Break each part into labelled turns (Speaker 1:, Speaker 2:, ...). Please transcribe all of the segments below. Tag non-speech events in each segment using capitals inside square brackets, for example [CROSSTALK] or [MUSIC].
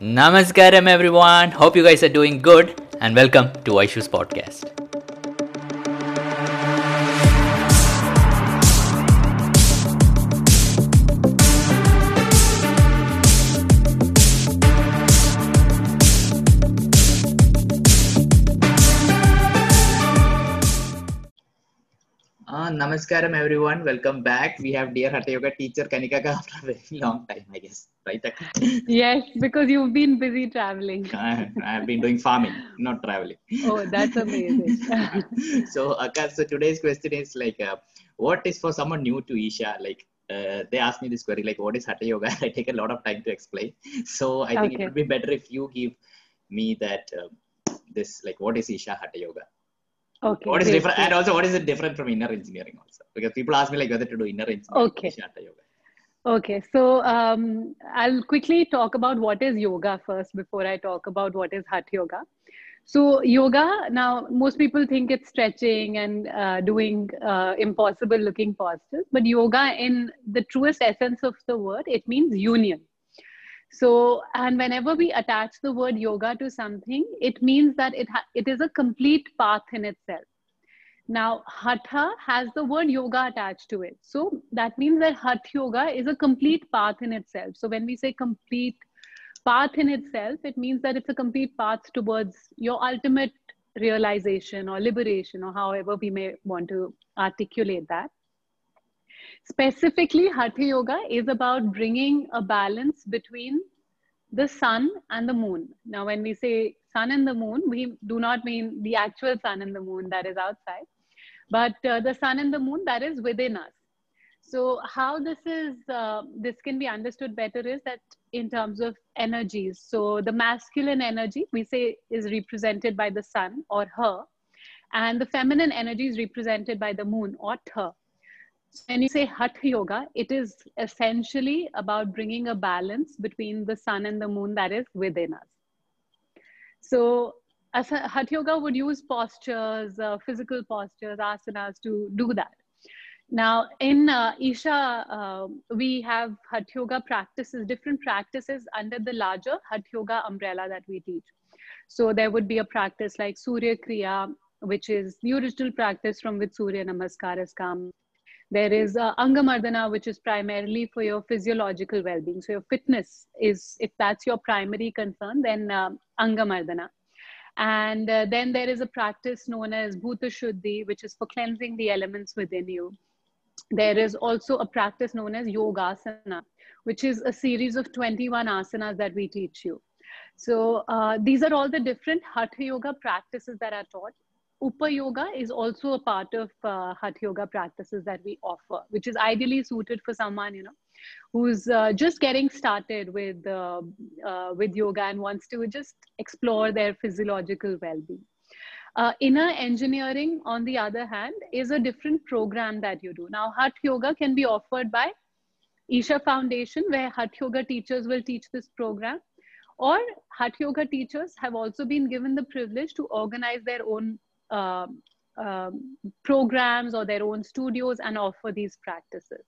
Speaker 1: Namaskaram, everyone. Hope you guys are doing good, and welcome to Aishu's podcast.
Speaker 2: Uh, namaskaram everyone, welcome back. We have dear Hatha Yoga teacher Kanika after a very long time, I guess. Right?
Speaker 3: yes, because you've been busy traveling.
Speaker 2: I, I have been doing farming, not traveling.
Speaker 3: Oh, that's amazing. [LAUGHS]
Speaker 2: so, Akash, so today's question is like, uh, what is for someone new to Isha? Like, uh, they asked me this query, like, what is Hatha Yoga? [LAUGHS] I take a lot of time to explain. So, I think
Speaker 3: Okay.
Speaker 2: it would be better if you give me that, uh, this, like, what is Isha Hatha Yoga?
Speaker 3: Okay.
Speaker 2: What is
Speaker 3: great,
Speaker 2: different?
Speaker 3: great.
Speaker 2: And also, what is it different from inner engineering also? Because people ask me like whether to do inner engineering.
Speaker 3: Okay.
Speaker 2: Yoga.
Speaker 3: Okay, so um, I'll quickly talk about what is yoga first before I talk about what is Hatha Yoga. So, yoga, now most people think it's stretching and uh, doing uh, impossible looking postures, but yoga, in the truest essence of the word, it means union. So, and whenever we attach the word yoga to something, it means that it, ha- it is a complete path in itself. Now, hatha has the word yoga attached to it. So that means that hatha yoga is a complete path in itself. So when we say complete path in itself, it means that it's a complete path towards your ultimate realization or liberation, or however we may want to articulate that. Specifically, hatha yoga is about bringing a balance between the sun and the moon. Now, when we say sun and the moon, we do not mean the actual sun and the moon that is outside, but uh, the sun and the moon that is within us. So, how this is uh, this can be understood better is that in terms of energies. So, the masculine energy we say is represented by the sun or ha, and the feminine energy is represented by the moon or her. When you say Hatha Yoga, it is essentially about bringing a balance between the sun and the moon that is within us. So, as Hatha Yoga would use postures, uh, physical postures, asanas to do that. Now, in uh, Isha, uh, we have Hatha Yoga practices, different practices under the larger Hatha Yoga umbrella that we teach. So, there would be a practice like Surya Kriya, which is the original practice from which Surya Namaskar has come. There is uh, Angamardana, which is primarily for your physiological well being. So, your fitness is, if that's your primary concern, then um Angamardana. And uh, then there is a practice known as Bhuta Shuddhi, which is for cleansing the elements within you. There is also a practice known as Yogasana, which is a series of 21 asanas that we teach you. So, uh, these are all the different Hatha Yoga practices that are taught. Upa Yoga is also a part of uh, Hatha Yoga practices that we offer, which is ideally suited for someone, you know, who's uh, just getting started with, uh, uh, with yoga and wants to just explore their physiological well-being. Uh, inner engineering, on the other hand, is a different program that you do. Now, Hatha Yoga can be offered by Isha Foundation, where Hatha Yoga teachers will teach this program, or Hatha Yoga teachers have also been given the privilege to organize their own um, um, programs or their own studios and offer these practices.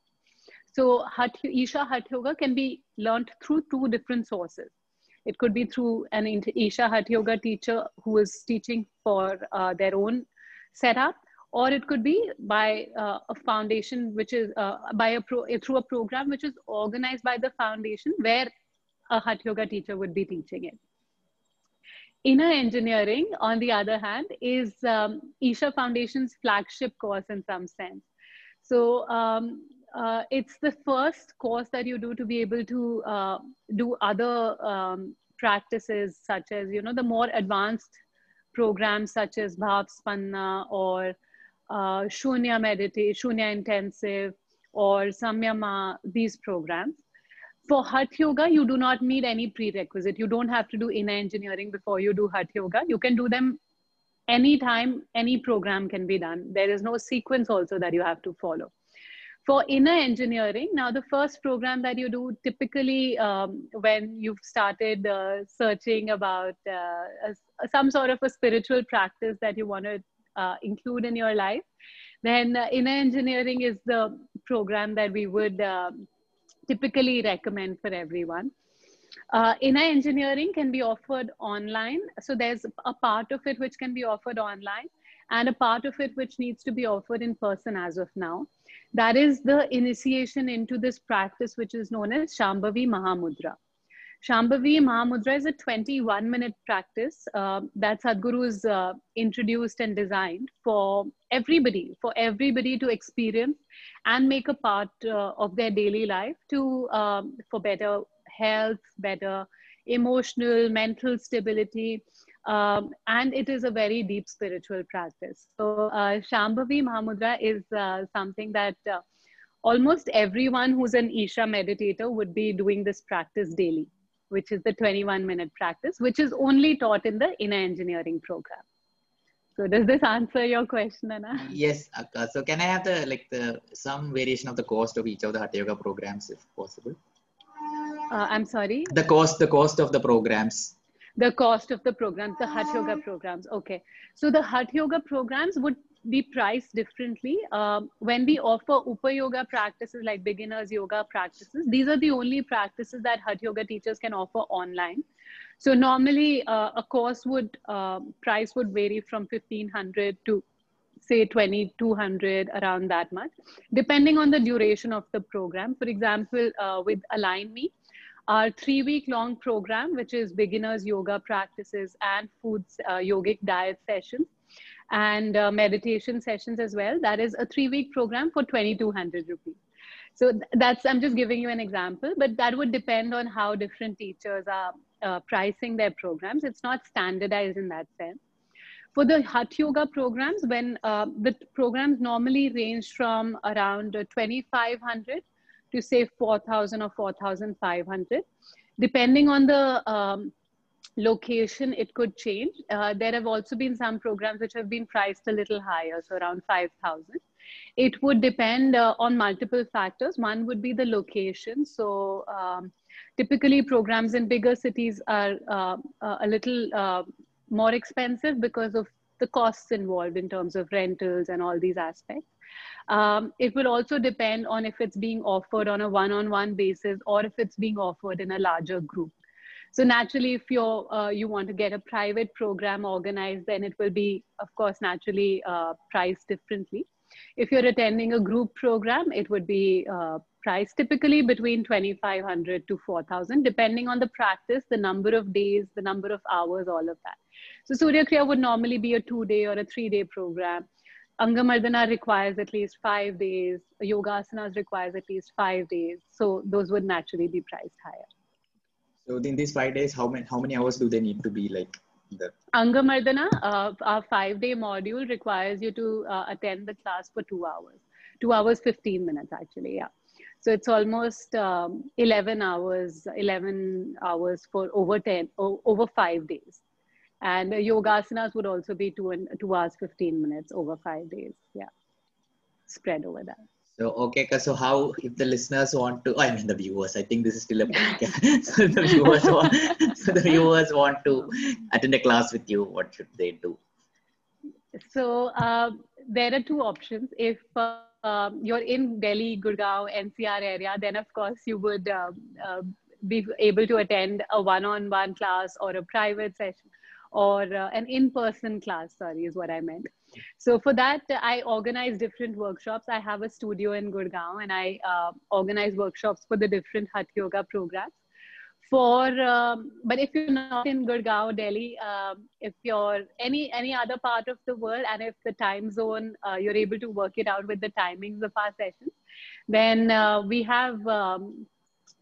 Speaker 3: So, Isha Hatha Yoga can be learned through two different sources. It could be through an Isha Hatha Yoga teacher who is teaching for uh, their own setup, or it could be by uh, a foundation which is uh, by a pro- through a program which is organized by the foundation where a Hatha Yoga teacher would be teaching it. Inner engineering, on the other hand, is um, Isha Foundation's flagship course in some sense. So um, uh, it's the first course that you do to be able to uh, do other um, practices, such as you know the more advanced programs such as Bhav Spandana or uh, Shunya Meditate, Shunya Intensive, or Samyama. These programs for Hatha Yoga, you do not need any prerequisite. You don't have to do inner engineering before you do Hatha Yoga. You can do them anytime, any program can be done. There is no sequence also that you have to follow. For inner engineering, now the first program that you do typically um, when you've started uh, searching about uh, a, some sort of a spiritual practice that you want to uh, include in your life, then uh, inner engineering is the program that we would um, typically recommend for everyone. Uh, inner engineering can be offered online. So there's a part of it which can be offered online and a part of it which needs to be offered in person as of now. That is the initiation into this practice, which is known as Shambhavi Mahamudra. Shambhavi Mahamudra is a 21 minute practice uh, that Sadhguru has uh, introduced and designed for everybody, for everybody to experience and make a part uh, of their daily life to, um, for better health, better emotional, mental stability. Um, and it is a very deep spiritual practice. So, uh, Shambhavi Mahamudra is uh, something that uh, almost everyone who's an Isha meditator would be doing this practice daily, which is the 21 minute practice, which is only taught in the inner engineering program. So does this answer your question, Anna?
Speaker 2: Yes. Akka. So can I have the like the some variation of the cost of each of the Hatha Yoga programs, if possible?
Speaker 3: Uh, I'm sorry.
Speaker 2: The cost, the cost of the programs.
Speaker 3: The cost of the programs, the Hatha Yoga programs. Okay. So the Hatha Yoga programs would be priced differently. Um, when we offer Upa Yoga practices like beginners yoga practices, these are the only practices that Hatha Yoga teachers can offer online. So normally uh, a course would, uh, price would vary from 1500 to say 2200 around that much, depending on the duration of the program. For example, uh, with Align Me, our three week long program, which is beginners yoga practices and foods, uh, yogic diet sessions and uh, meditation sessions as well. That is a three week program for 2200 rupees. So that's, I'm just giving you an example, but that would depend on how different teachers are uh, pricing their programs. It's not standardized in that sense. For the Hatha Yoga programs, when uh, the programs normally range from around 2500 to say 4000 or 4500 depending on the um, location it could change. Uh, there have also been some programs which have been priced a little higher so around 5000 it would depend uh, on multiple factors. One would be the location. So um, typically programs in bigger cities are uh, a little uh, more expensive because of the costs involved in terms of rentals and all these aspects. Um, it will also depend on if it's being offered on a one-on-one basis or if it's being offered in a larger group. So naturally, if you're, uh, you want to get a private program organized, then it will be, of course, naturally uh, priced differently. If you're attending a group program, it would be uh, priced typically between 2,500 to 4,000, depending on the practice, the number of days, the number of hours, all of that. So Surya Kriya would normally be a two-day or a three-day program. Angamardana requires at least five days. Yoga asanas requires at least five days. So those would naturally be priced higher.
Speaker 2: So in these five days, how many how many hours do they need to be like? The...
Speaker 3: Angamardana, uh, our five day module requires you to uh, attend the class for two hours, two hours, 15 minutes actually. Yeah. So it's almost um, 11 hours, 11 hours for over 10, over five days. And yoga asanas would also be two, and, two hours, 15 minutes over five days. Yeah. Spread over that.
Speaker 2: So, okay, so how, if the listeners want to, I mean, the viewers, I think this is still a podcast. [LAUGHS] so, the viewers want, so the viewers want to attend a class with you, what should they do?
Speaker 3: So, uh, there are two options. If uh, um, you're in Delhi, Gurgaon, NCR area, then of course you would uh, uh, be able to attend a one on one class or a private session or uh, an in-person class sorry is what i meant so for that i organize different workshops. I have a studio in gurgaon and i uh, organize workshops for the different hatha yoga programs. For um, but if you're not in gurgaon delhi um, if you're any any other part of the world and if the time zone uh, you're able to work it out with the timings of our sessions then uh, we have um,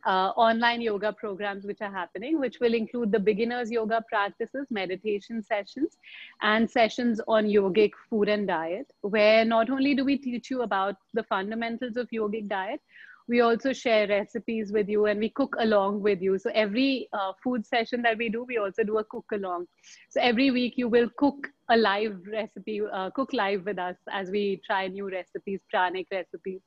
Speaker 3: uh, online yoga programs which are happening, which will include the beginners yoga practices, meditation sessions, and sessions on yogic food and diet, where not only do we teach you about the fundamentals of yogic diet, we also share recipes with you and we cook along with you. So every uh, food session that we do, we also do a cook along. So every week you will cook a live recipe, uh, cook live with us as we try new recipes, pranic recipes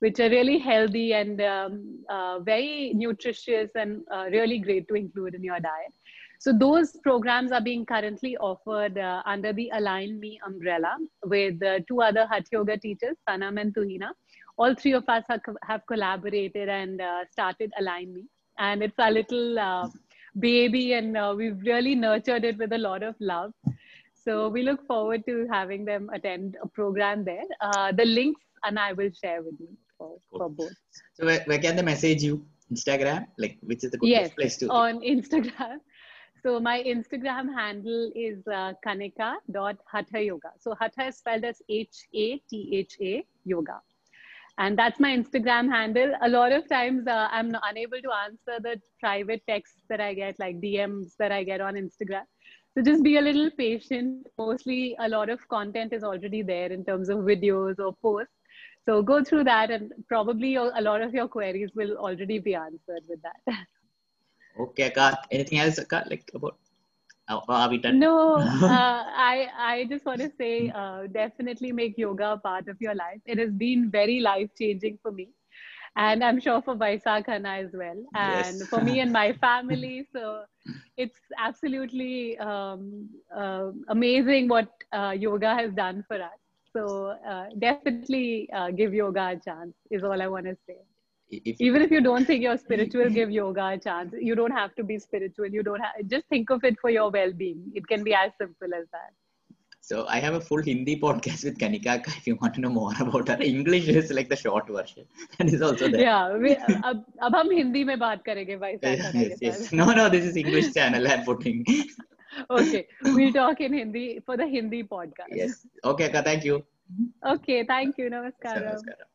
Speaker 3: which are really healthy and um, uh, very nutritious and uh, really great to include in your diet. So those programs are being currently offered uh, under the Align Me umbrella with uh, two other Hatha Yoga teachers, Sanam and Tuhina. All three of us have, have collaborated and uh, started Align Me. and it's our little uh, baby, and we've really nurtured it with a lot of love. So we look forward to having them attend a program there. The links and I will share with you for,
Speaker 2: Cool.
Speaker 3: for both.
Speaker 2: So where, where can they message you? Instagram? Like which is the good
Speaker 3: Yes,
Speaker 2: place to?
Speaker 3: on Instagram. [LAUGHS] So my Instagram handle is uh, kanika.hatha yoga. So hatha is spelled as H-A-T-H-A yoga. And that's my Instagram handle. A lot of times uh, I'm unable to answer the private texts that I get, like DMs that I get on Instagram. So just be a little patient. Mostly a lot of content is already there in terms of videos or posts. So go through that and probably a lot of your queries will already be answered with that. [LAUGHS]
Speaker 2: Okay, Akka. Anything else, Akka? Like about? Oh, are we done?
Speaker 3: No, [LAUGHS] uh, I I just want to say uh, definitely make yoga a part of your life. It has been very life changing for me, and I'm sure for Vaisa Khanna as well, and
Speaker 2: Yes.
Speaker 3: for me and my [LAUGHS] family. So it's absolutely um, uh, amazing what uh, yoga has done for us. So uh, definitely uh, give yoga a chance, is all I want to say.
Speaker 2: If,
Speaker 3: Even if you don't think you're [LAUGHS] spiritual, give yoga a chance. You don't have to be spiritual. You don't have, just think of it for your well being. It can be as simple as that.
Speaker 2: So I have a full Hindi podcast with Kanika. If you want to know more about her, English is like the short version. [LAUGHS] and is also there.
Speaker 3: Yeah, we, [LAUGHS] uh, ab, ab hum Hindi mein baat karenge, bhai.
Speaker 2: yes, yes. No, no, this is English channel I'm putting.
Speaker 3: Okay, we'll talk in Hindi for the Hindi podcast.
Speaker 2: yes. Okay, thank you.
Speaker 3: Okay, thank you. Namaskaram.
Speaker 2: Namaskaram.